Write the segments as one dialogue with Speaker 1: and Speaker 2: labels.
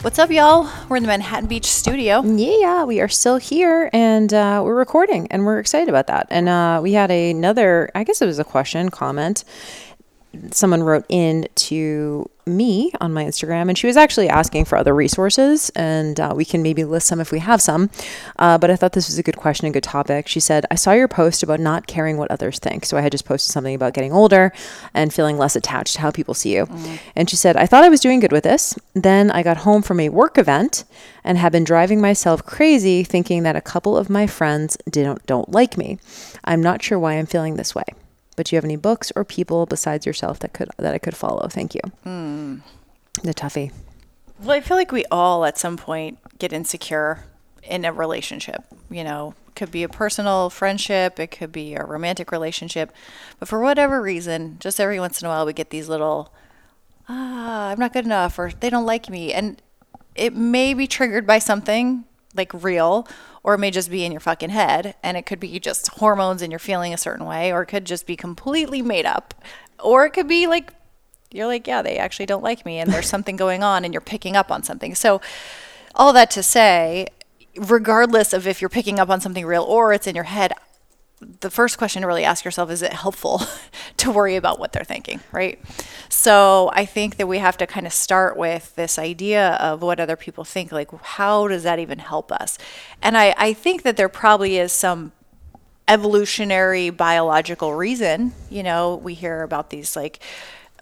Speaker 1: What's up, y'all? We're in the Manhattan Beach studio.
Speaker 2: Yeah, we are still here and uh, we're recording and we're excited about that. And uh, we had another, I guess it was a question, comment. Someone wrote in to me on my Instagram, and she was actually asking for other resources, and uh, we can maybe list some if we have some. Uh, but I thought this was a good question, a good topic. She said, I saw your post about not caring what others think. So I had just posted something about getting older and feeling less attached to how people see you. Mm. And she said, I thought I was doing good with this. Then I got home from a work event and have been driving myself crazy thinking that a couple of my friends don't, don't like me. I'm not sure why I'm feeling this way. But do you have any books or people besides yourself that could that I could follow? Thank you. Mm. The toughie.
Speaker 1: Well, I feel like we all at some point get insecure in a relationship. You know, it could be a personal friendship, it could be a romantic relationship, but for whatever reason, just every once in a while we get these little ah, I'm not good enough or they don't like me and it may be triggered by something like real or it may just be in your fucking head and it could be just hormones and you're feeling a certain way or it could just be completely made up or it could be like you're like yeah they actually don't like me and there's something going on and you're picking up on something. So all that to say regardless of if you're picking up on something real or it's in your head the first question to really ask yourself is it helpful to worry about what they're thinking, right? So I think that we have to kind of start with this idea of what other people think. Like, how does that even help us? And I, I think that there probably is some evolutionary biological reason. You know, we hear about these like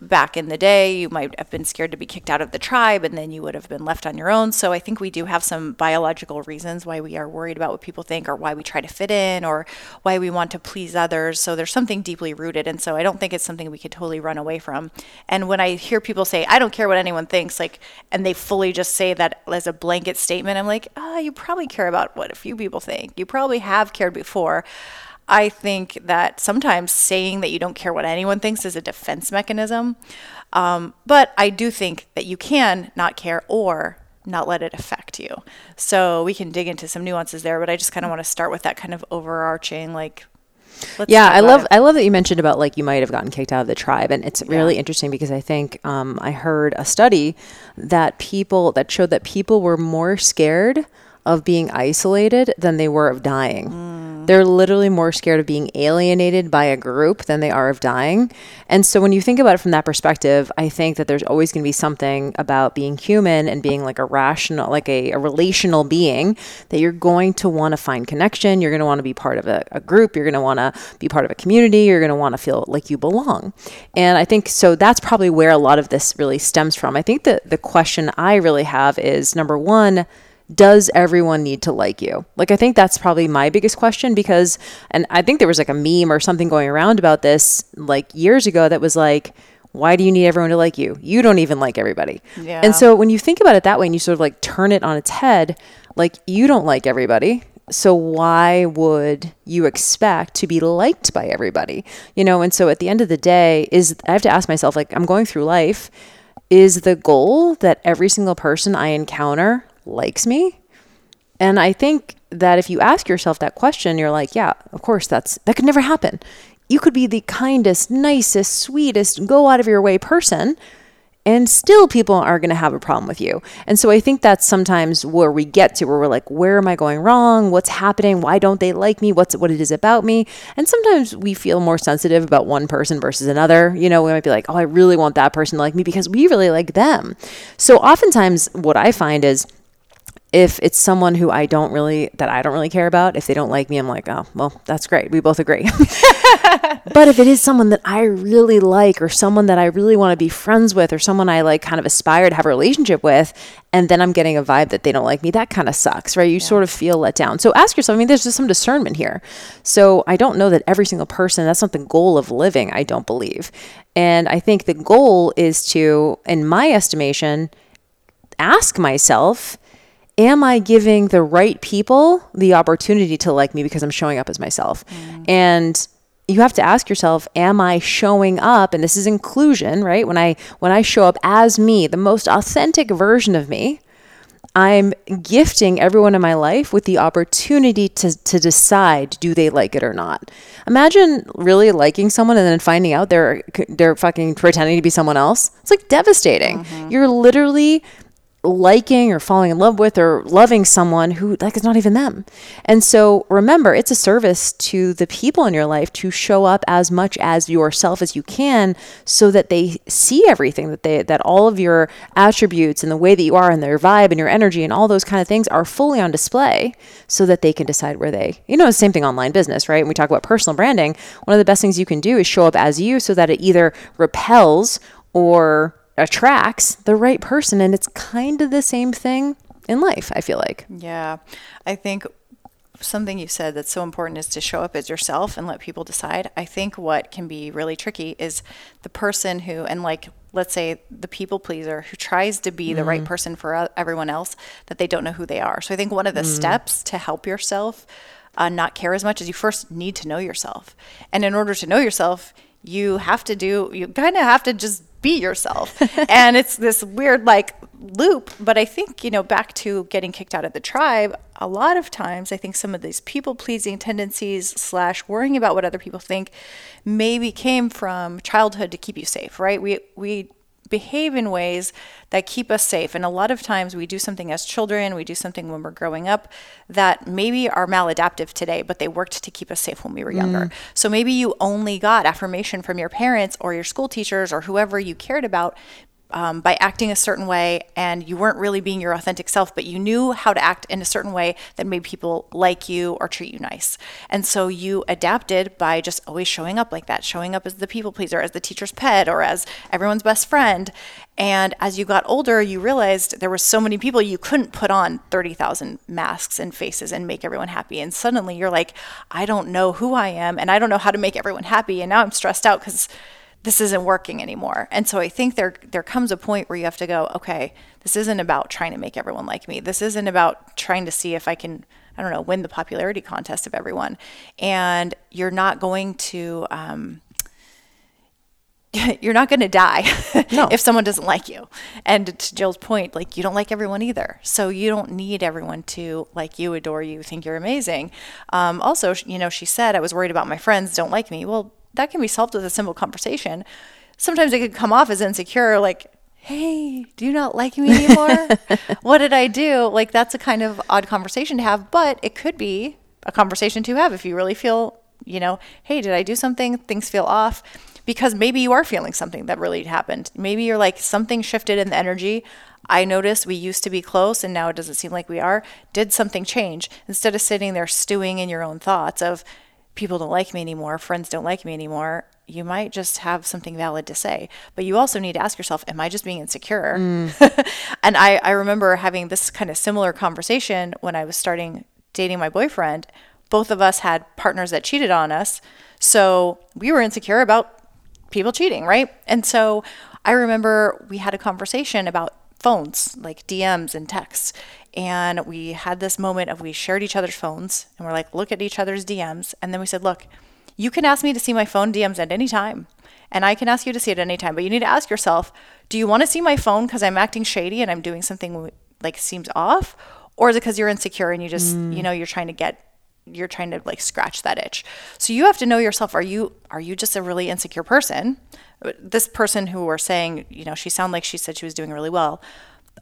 Speaker 1: back in the day, you might have been scared to be kicked out of the tribe and then you would have been left on your own. So I think we do have some biological reasons why we are worried about what people think or why we try to fit in or why we want to please others. So there's something deeply rooted. And so I don't think it's something we could totally run away from. And when I hear people say, I don't care what anyone thinks, like, and they fully just say that as a blanket statement, I'm like, ah, oh, you probably care about what a few people think. You probably have cared before. I think that sometimes saying that you don't care what anyone thinks is a defense mechanism. Um, but I do think that you can not care or not let it affect you. So we can dig into some nuances there, but I just kind of want to start with that kind of overarching like
Speaker 2: Let's yeah, I love it. I love that you mentioned about like you might have gotten kicked out of the tribe, and it's really interesting because I think um, I heard a study that people that showed that people were more scared of being isolated than they were of dying. Mm. They're literally more scared of being alienated by a group than they are of dying. And so when you think about it from that perspective, I think that there's always going to be something about being human and being like a rational, like a, a relational being that you're going to want to find connection. You're going to want to be part of a, a group. You're going to want to be part of a community. You're going to want to feel like you belong. And I think so that's probably where a lot of this really stems from. I think that the question I really have is number one, does everyone need to like you? Like, I think that's probably my biggest question because, and I think there was like a meme or something going around about this like years ago that was like, why do you need everyone to like you? You don't even like everybody. Yeah. And so when you think about it that way and you sort of like turn it on its head, like you don't like everybody. So why would you expect to be liked by everybody? You know, and so at the end of the day is I have to ask myself like I'm going through life is the goal that every single person I encounter likes me? And I think that if you ask yourself that question, you're like, yeah, of course, that's that could never happen. You could be the kindest, nicest, sweetest, go out of your way person, and still people are going to have a problem with you. And so I think that's sometimes where we get to where we're like, where am I going wrong? What's happening? Why don't they like me? What's what it is about me? And sometimes we feel more sensitive about one person versus another. You know, we might be like, oh, I really want that person to like me because we really like them. So oftentimes what I find is if it's someone who I don't really that I don't really care about, if they don't like me, I'm like, oh, well, that's great. We both agree. but if it is someone that I really like or someone that I really want to be friends with or someone I like kind of aspire to have a relationship with and then I'm getting a vibe that they don't like me, that kind of sucks, right? You yeah. sort of feel let down. So ask yourself, I mean, there's just some discernment here. So I don't know that every single person, that's not the goal of living, I don't believe. And I think the goal is to in my estimation, ask myself, am I giving the right people the opportunity to like me because I'm showing up as myself? Mm. And you have to ask yourself am i showing up and this is inclusion right when i when i show up as me the most authentic version of me I'm gifting everyone in my life with the opportunity to, to decide do they like it or not. Imagine really liking someone and then finding out they're they're fucking pretending to be someone else. It's like devastating. Mm-hmm. You're literally liking or falling in love with or loving someone who like is not even them. And so remember, it's a service to the people in your life to show up as much as yourself as you can so that they see everything that they that all of your attributes and the way that you are and their vibe and your energy and all those kind of things are fully on display so that they can decide where they you know the same thing online business, right? When we talk about personal branding, one of the best things you can do is show up as you so that it either repels or attracts the right person. And it's kind of the same thing in life, I feel like.
Speaker 1: Yeah. I think something you said that's so important is to show up as yourself and let people decide. I think what can be really tricky is the person who, and like, let's say the people pleaser who tries to be mm. the right mm. person for everyone else, that they don't know who they are. So I think one of the mm. steps to help yourself uh, not care as much is you first need to know yourself. And in order to know yourself, you have to do, you kind of have to just be yourself. and it's this weird like loop. But I think, you know, back to getting kicked out of the tribe, a lot of times I think some of these people pleasing tendencies slash worrying about what other people think maybe came from childhood to keep you safe, right? We we behave in ways that keep us safe. And a lot of times we do something as children, we do something when we're growing up that maybe are maladaptive today, but they worked to keep us safe when we were younger. Mm. So maybe you only got affirmation from your parents or your school teachers or whoever you cared about um, by acting a certain way and you weren't really being your authentic self, but you knew how to act in a certain way that made people like you or treat you nice. And so you adapted by just always showing up like that, showing up as the people pleaser, as the teacher's pet, or as everyone's best friend. And as you got older, you realized there were so many people you couldn't put on 30,000 masks and faces and make everyone happy. And suddenly you're like, I don't know who I am and I don't know how to make everyone happy. And now I'm stressed out because this isn't working anymore. And so I think there there comes a point where you have to go, okay, this isn't about trying to make everyone like me. This isn't about trying to see if I can I don't know, win the popularity contest of everyone. And you're not going to um, you're not going to die no. if someone doesn't like you. And to Jill's point, like you don't like everyone either. So you don't need everyone to like you, adore you, think you're amazing. Um, also, you know, she said, I was worried about my friends don't like me. Well, that can be solved with a simple conversation. Sometimes it could come off as insecure, like, hey, do you not like me anymore? what did I do? Like, that's a kind of odd conversation to have, but it could be a conversation to have if you really feel, you know, hey, did I do something? Things feel off. Because maybe you are feeling something that really happened. Maybe you're like, something shifted in the energy. I noticed we used to be close and now it doesn't seem like we are. Did something change? Instead of sitting there stewing in your own thoughts of, people don't like me anymore, friends don't like me anymore, you might just have something valid to say. But you also need to ask yourself, am I just being insecure? Mm. and I, I remember having this kind of similar conversation when I was starting dating my boyfriend. Both of us had partners that cheated on us. So we were insecure about people cheating, right? And so I remember we had a conversation about phones, like DMs and texts. And we had this moment of we shared each other's phones and we're like, look at each other's DMs. And then we said, look, you can ask me to see my phone DMs at any time. And I can ask you to see it at any time. But you need to ask yourself, do you want to see my phone because I'm acting shady and I'm doing something like seems off? Or is it because you're insecure and you just, mm. you know, you're trying to get you're trying to like scratch that itch. So you have to know yourself. Are you are you just a really insecure person? This person who we're saying, you know, she sounded like she said she was doing really well.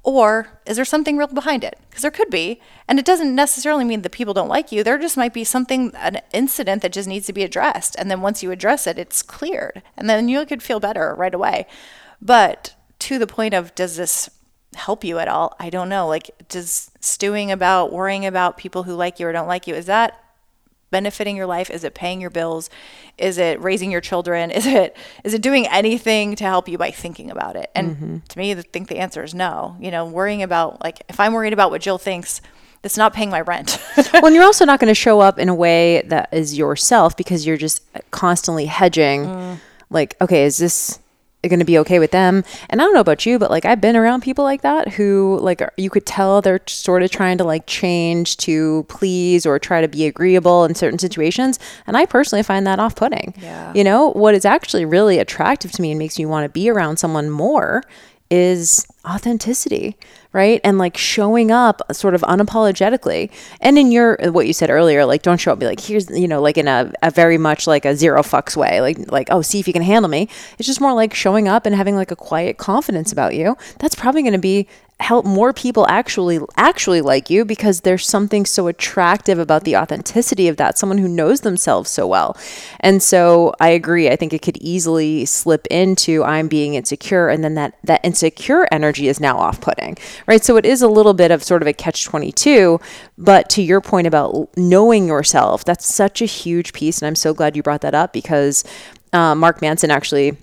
Speaker 1: Or is there something real behind it? Because there could be. And it doesn't necessarily mean that people don't like you. There just might be something, an incident that just needs to be addressed. And then once you address it, it's cleared. And then you could feel better right away. But to the point of, does this help you at all? I don't know. Like, does stewing about, worrying about people who like you or don't like you, is that benefiting your life? Is it paying your bills? Is it raising your children? Is it is it doing anything to help you by thinking about it? And mm-hmm. to me, I think the answer is no. You know, worrying about like if I'm worried about what Jill thinks, that's not paying my rent.
Speaker 2: well, and you're also not going to show up in a way that is yourself because you're just constantly hedging. Mm. Like, okay, is this going to be okay with them. And I don't know about you, but like I've been around people like that who like you could tell they're sort of trying to like change to please or try to be agreeable in certain situations. And I personally find that off putting.
Speaker 1: Yeah.
Speaker 2: You know, what is actually really attractive to me and makes me want to be around someone more is authenticity, right? And like showing up sort of unapologetically. And in your what you said earlier, like don't show up be like, here's you know, like in a, a very much like a zero fucks way. Like like, oh, see if you can handle me. It's just more like showing up and having like a quiet confidence about you. That's probably gonna be help more people actually actually like you because there's something so attractive about the authenticity of that someone who knows themselves so well. And so i agree i think it could easily slip into i'm being insecure and then that that insecure energy is now off-putting right? So it is a little bit of sort of a catch 22 but to your point about knowing yourself that's such a huge piece and i'm so glad you brought that up because uh, mark manson actually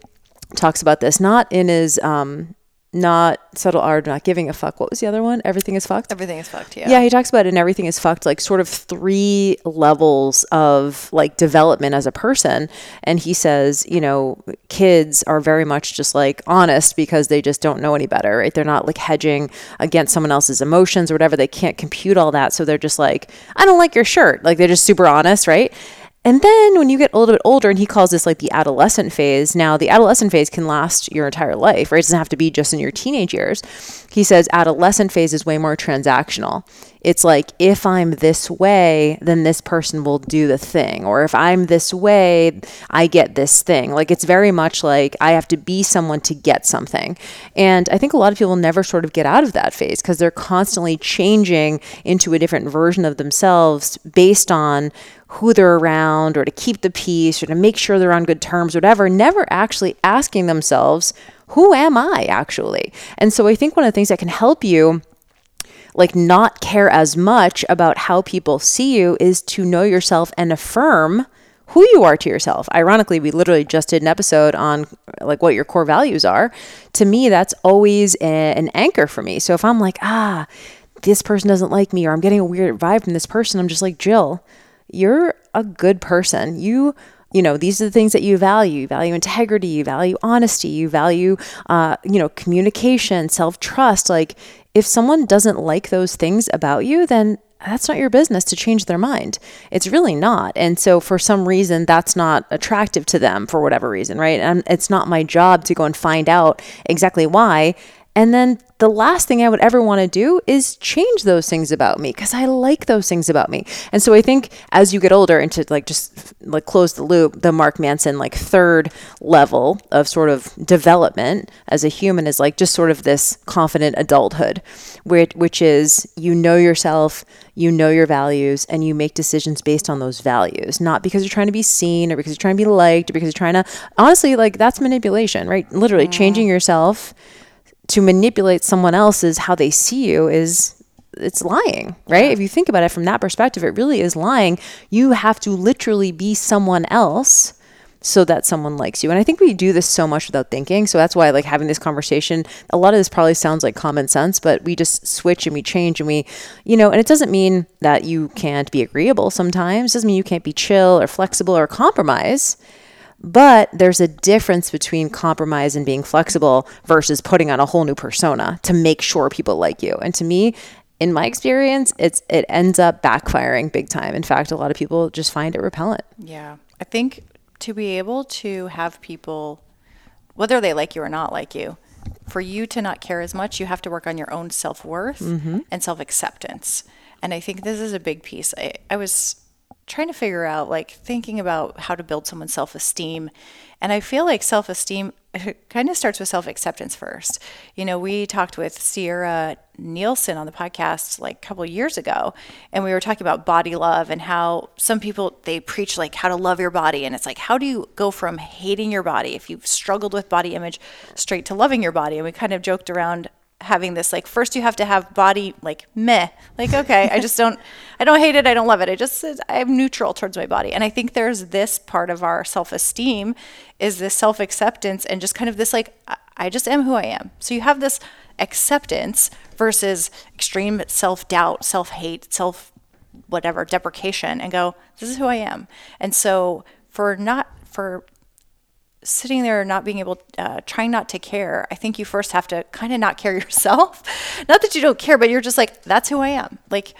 Speaker 2: talks about this not in his um, not subtle art, not giving a fuck. What was the other one? Everything is fucked.
Speaker 1: Everything is fucked. Yeah.
Speaker 2: Yeah, he talks about it and everything is fucked, like sort of three levels of like development as a person. And he says, you know, kids are very much just like honest because they just don't know any better, right? They're not like hedging against someone else's emotions or whatever. They can't compute all that. So they're just like, I don't like your shirt. Like they're just super honest, right? And then when you get a little bit older, and he calls this like the adolescent phase. Now, the adolescent phase can last your entire life, right? It doesn't have to be just in your teenage years. He says adolescent phase is way more transactional. It's like, if I'm this way, then this person will do the thing. Or if I'm this way, I get this thing. Like, it's very much like I have to be someone to get something. And I think a lot of people never sort of get out of that phase because they're constantly changing into a different version of themselves based on who they're around or to keep the peace or to make sure they're on good terms, whatever, never actually asking themselves, who am I actually? And so I think one of the things that can help you like not care as much about how people see you is to know yourself and affirm who you are to yourself. Ironically, we literally just did an episode on like what your core values are. To me, that's always a, an anchor for me. So if I'm like, ah, this person doesn't like me or I'm getting a weird vibe from this person, I'm just like, Jill, you're a good person. You you know these are the things that you value. You value integrity you value honesty you value uh, you know communication self-trust. Like if someone doesn't like those things about you then that's not your business to change their mind. It's really not. And so for some reason that's not attractive to them for whatever reason right? And it's not my job to go and find out exactly why and then the last thing I would ever want to do is change those things about me because I like those things about me. And so I think as you get older and to like just like close the loop, the Mark Manson like third level of sort of development as a human is like just sort of this confident adulthood, which which is you know yourself, you know your values, and you make decisions based on those values, not because you're trying to be seen or because you're trying to be liked or because you're trying to honestly like that's manipulation, right? Literally mm. changing yourself to manipulate someone else's how they see you is it's lying, right? Yeah. If you think about it from that perspective, it really is lying. You have to literally be someone else so that someone likes you. And I think we do this so much without thinking. So that's why like having this conversation, a lot of this probably sounds like common sense, but we just switch and we change and we, you know, and it doesn't mean that you can't be agreeable sometimes. It doesn't mean you can't be chill or flexible or compromise. But there's a difference between compromise and being flexible versus putting on a whole new persona to make sure people like you. And to me, in my experience, it's it ends up backfiring big time. In fact, a lot of people just find it repellent.
Speaker 1: Yeah. I think to be able to have people whether they like you or not like you, for you to not care as much, you have to work on your own self-worth mm-hmm. and self-acceptance. And I think this is a big piece. I, I was trying to figure out like thinking about how to build someone's self-esteem. And i feel like self-esteem kind of starts with self-acceptance first. You know we talked with sierra nielsen on the podcast like a couple years ago and we were talking about body love and how some people they preach like how to love your body. And it's like how do you go from hating your body if you've struggled with body image straight to loving your body? And we kind of joked around having this like first you have to have body like meh like okay i just don't i don't hate it i don't love it i just i'm neutral towards my body. And i think there's this part of our self-esteem is this self-acceptance and just kind of this like i just am who i am. So you have this acceptance versus extreme self-doubt self-hate self whatever deprecation and go this is who i am. And so for not for sitting there not being able uh, trying not to care i think you first have to kind of not care yourself. Not that you don't care but you're just like that's who i am. Like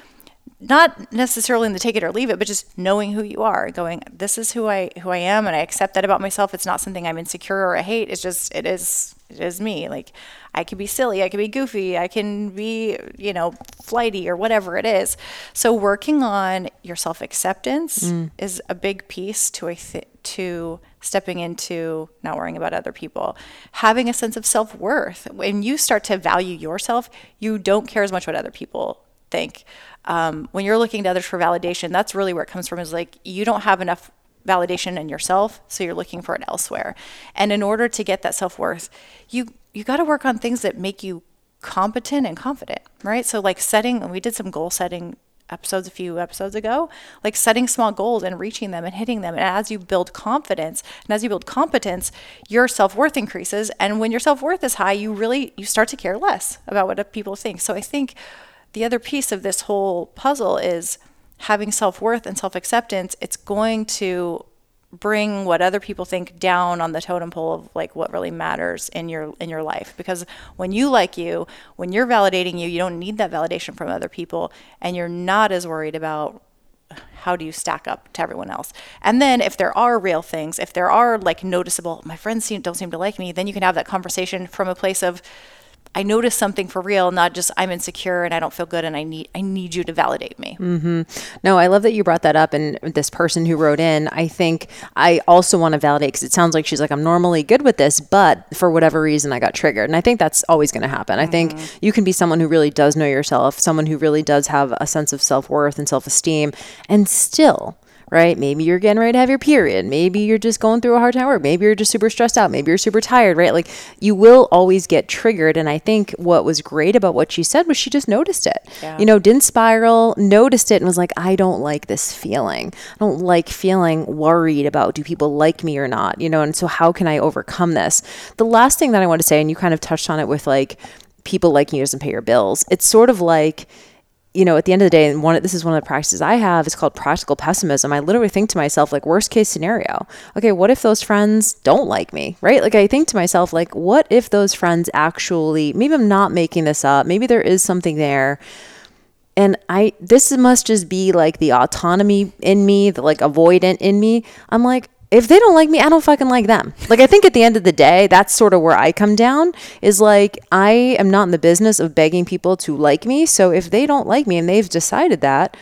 Speaker 1: not necessarily in the take it or leave it but just knowing who you are going this is who i who i am and i accept that about myself. It's not something i'm insecure or i hate. It's just it is it is me. Like i can be silly i can be goofy i can be you know flighty or whatever it is. So working on your self-acceptance mm. is a big piece to a th- to stepping into not worrying about other people, having a sense of self worth. When you start to value yourself, you don't care as much what other people think. Um, when you're looking to others for validation, that's really where it comes from is like you don't have enough validation in yourself, so you're looking for it elsewhere. And in order to get that self worth, you you got to work on things that make you competent and confident, right? So like setting, we did some goal setting episodes a few episodes ago like setting small goals and reaching them and hitting them. And as you build confidence and as you build competence your self-worth increases. And when your self-worth is high you really you start to care less about what people think. So i think the other piece of this whole puzzle is having self-worth and self-acceptance. It's going to bring what other people think down on the totem pole of like what really matters in your in your life. Because when you like you when you're validating you you don't need that validation from other people and you're not as worried about how do you stack up to everyone else. And then if there are real things if there are like noticeable my friends seem, don't seem to like me then you can have that conversation from a place of I notice something for real, not just I'm insecure and I don't feel good and I need I need you to validate me.
Speaker 2: Mm-hmm. No, I love that you brought that up. And this person who wrote in, I think I also want to validate because it sounds like she's like I'm normally good with this, but for whatever reason I got triggered. And I think that's always going to happen. Mm-hmm. I think mm-hmm. you can be someone who really does know yourself, someone who really does have a sense of self worth and self esteem, and still right? Maybe you're getting ready to have your period. Maybe you're just going through a hard time work. Maybe you're just super stressed out. Maybe you're super tired, right? Like you will always get triggered. And I think what was great about what she said was she just noticed it. Yeah. You know, didn't spiral, noticed it, and was like, I don't like this feeling. I don't like feeling worried about do people like me or not, you know? And so how can I overcome this? The last thing that I want to say, and you kind of touched on it with like, people liking you doesn't pay your bills. It's sort of like, you know, at the end of the day, and one this is one of the practices I have. It's called practical pessimism. I literally think to myself, like, worst case scenario. Okay, what if those friends don't like me, right? Like, I think to myself, like, what if those friends actually? Maybe I'm not making this up. Maybe there is something there. And I, this must just be like the autonomy in me, the like avoidant in me. I'm like, if they don't like me, I don't fucking like them. Like I think at the end of the day, that's sort of where I come down is like I am not in the business of begging people to like me. So if they don't like me and they've decided that,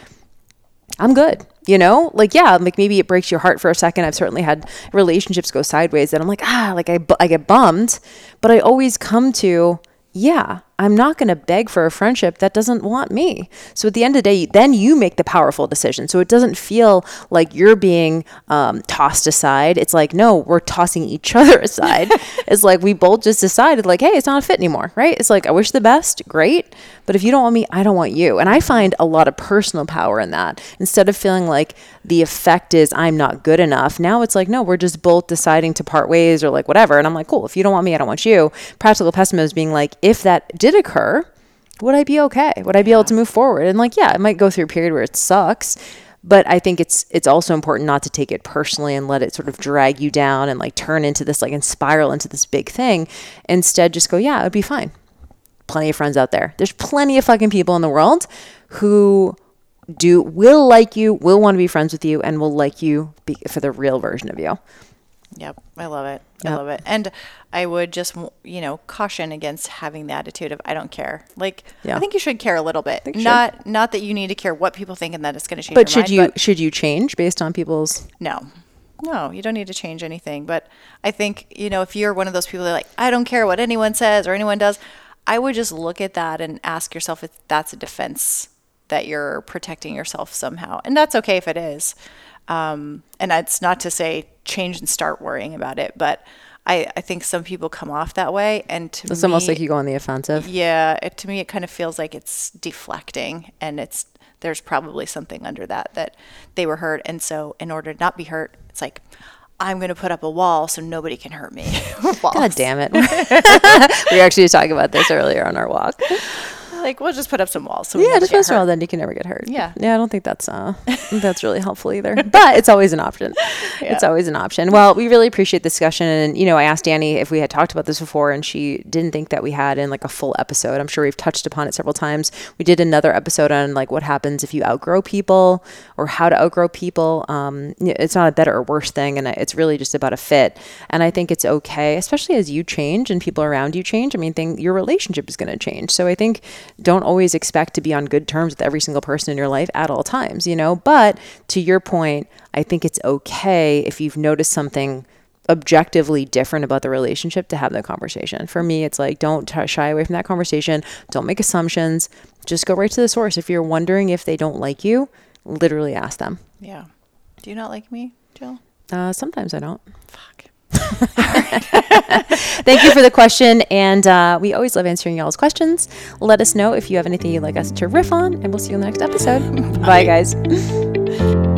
Speaker 2: I'm good. You know, like yeah, like maybe it breaks your heart for a second. I've certainly had relationships go sideways and I'm like ah, like I I get bummed, but I always come to yeah, I'm not going to beg for a friendship that doesn't want me. So at the end of the day, then you make the powerful decision. So it doesn't feel like you're being um, tossed aside. It's like, no, we're tossing each other aside. it's like we both just decided, like, hey, it's not a fit anymore, right? It's like, I wish the best, great. But if you don't want me, I don't want you. And I find a lot of personal power in that. Instead of feeling like the effect is I'm not good enough, now it's like, no, we're just both deciding to part ways or like whatever. And I'm like, cool, if you don't want me, I don't want you. Practical pessimism being like, if that did occur, would I be okay? Would I be yeah. able to move forward? And like, yeah, it might go through a period where it sucks, but I think it's it's also important not to take it personally and let it sort of drag you down and like turn into this like and spiral into this big thing. Instead, just go, yeah, it'd be fine. Plenty of friends out there. There's plenty of fucking people in the world who do will like you, will want to be friends with you, and will like you be, for the real version of you.
Speaker 1: Yep, I love it. Yep. I love it. And I would just, you know, caution against having the attitude of I don't care. Like, yeah. I think you should care a little bit. Not, should. not that you need to care what people think and that it's going to change.
Speaker 2: But should mind, you but should you change based on people's?
Speaker 1: No, no, you don't need to change anything. But I think you know if you're one of those people that like I don't care what anyone says or anyone does, I would just look at that and ask yourself if that's a defense that you're protecting yourself somehow, and that's okay if it is. Um, and that's not to say change and start worrying about it, but I, I think some people come off that way. And to
Speaker 2: it's
Speaker 1: me,
Speaker 2: almost like you go on the offensive.
Speaker 1: Yeah. It, to me, it kind of feels like it's deflecting and it's, there's probably something under that that they were hurt. And so in order to not be hurt, it's like, I'm going to put up a wall so nobody can hurt me.
Speaker 2: God damn it. we were actually talking about this earlier on our walk
Speaker 1: like we'll just put up some walls.
Speaker 2: So yeah, just put a wall, then you can never get hurt. Yeah, yeah. I don't think that's uh, that's really helpful either, but it's always an option. yeah. it's always an option. Well, we really appreciate the discussion. And, you know, I asked Danny if we had talked about this before, and she didn't think that we had in like a full episode. I'm sure we've touched upon it several times. We did another episode on like what happens if you outgrow people or how to outgrow people. Um, it's not a better or worse thing, and it's really just about a fit. And I think it's okay, especially as you change and people around you change. I mean, thing, your relationship is going to change. So I think don't always expect to be on good terms with every single person in your life at all times, you know? But to your point, I think it's okay if you've noticed something objectively different about the relationship to have that conversation. For me, it's like don't t- shy away from that conversation. Don't make assumptions. Just go right to the source. If you're wondering if they don't like you, literally ask them.
Speaker 1: Yeah. Do you not like me, Jill?
Speaker 2: Uh, sometimes I don't. Fuck. Thank you for the question. And uh, we always love answering y'all's questions. Let us know if you have anything you'd like us to riff on, and we'll see you in the next episode. Bye, Bye guys.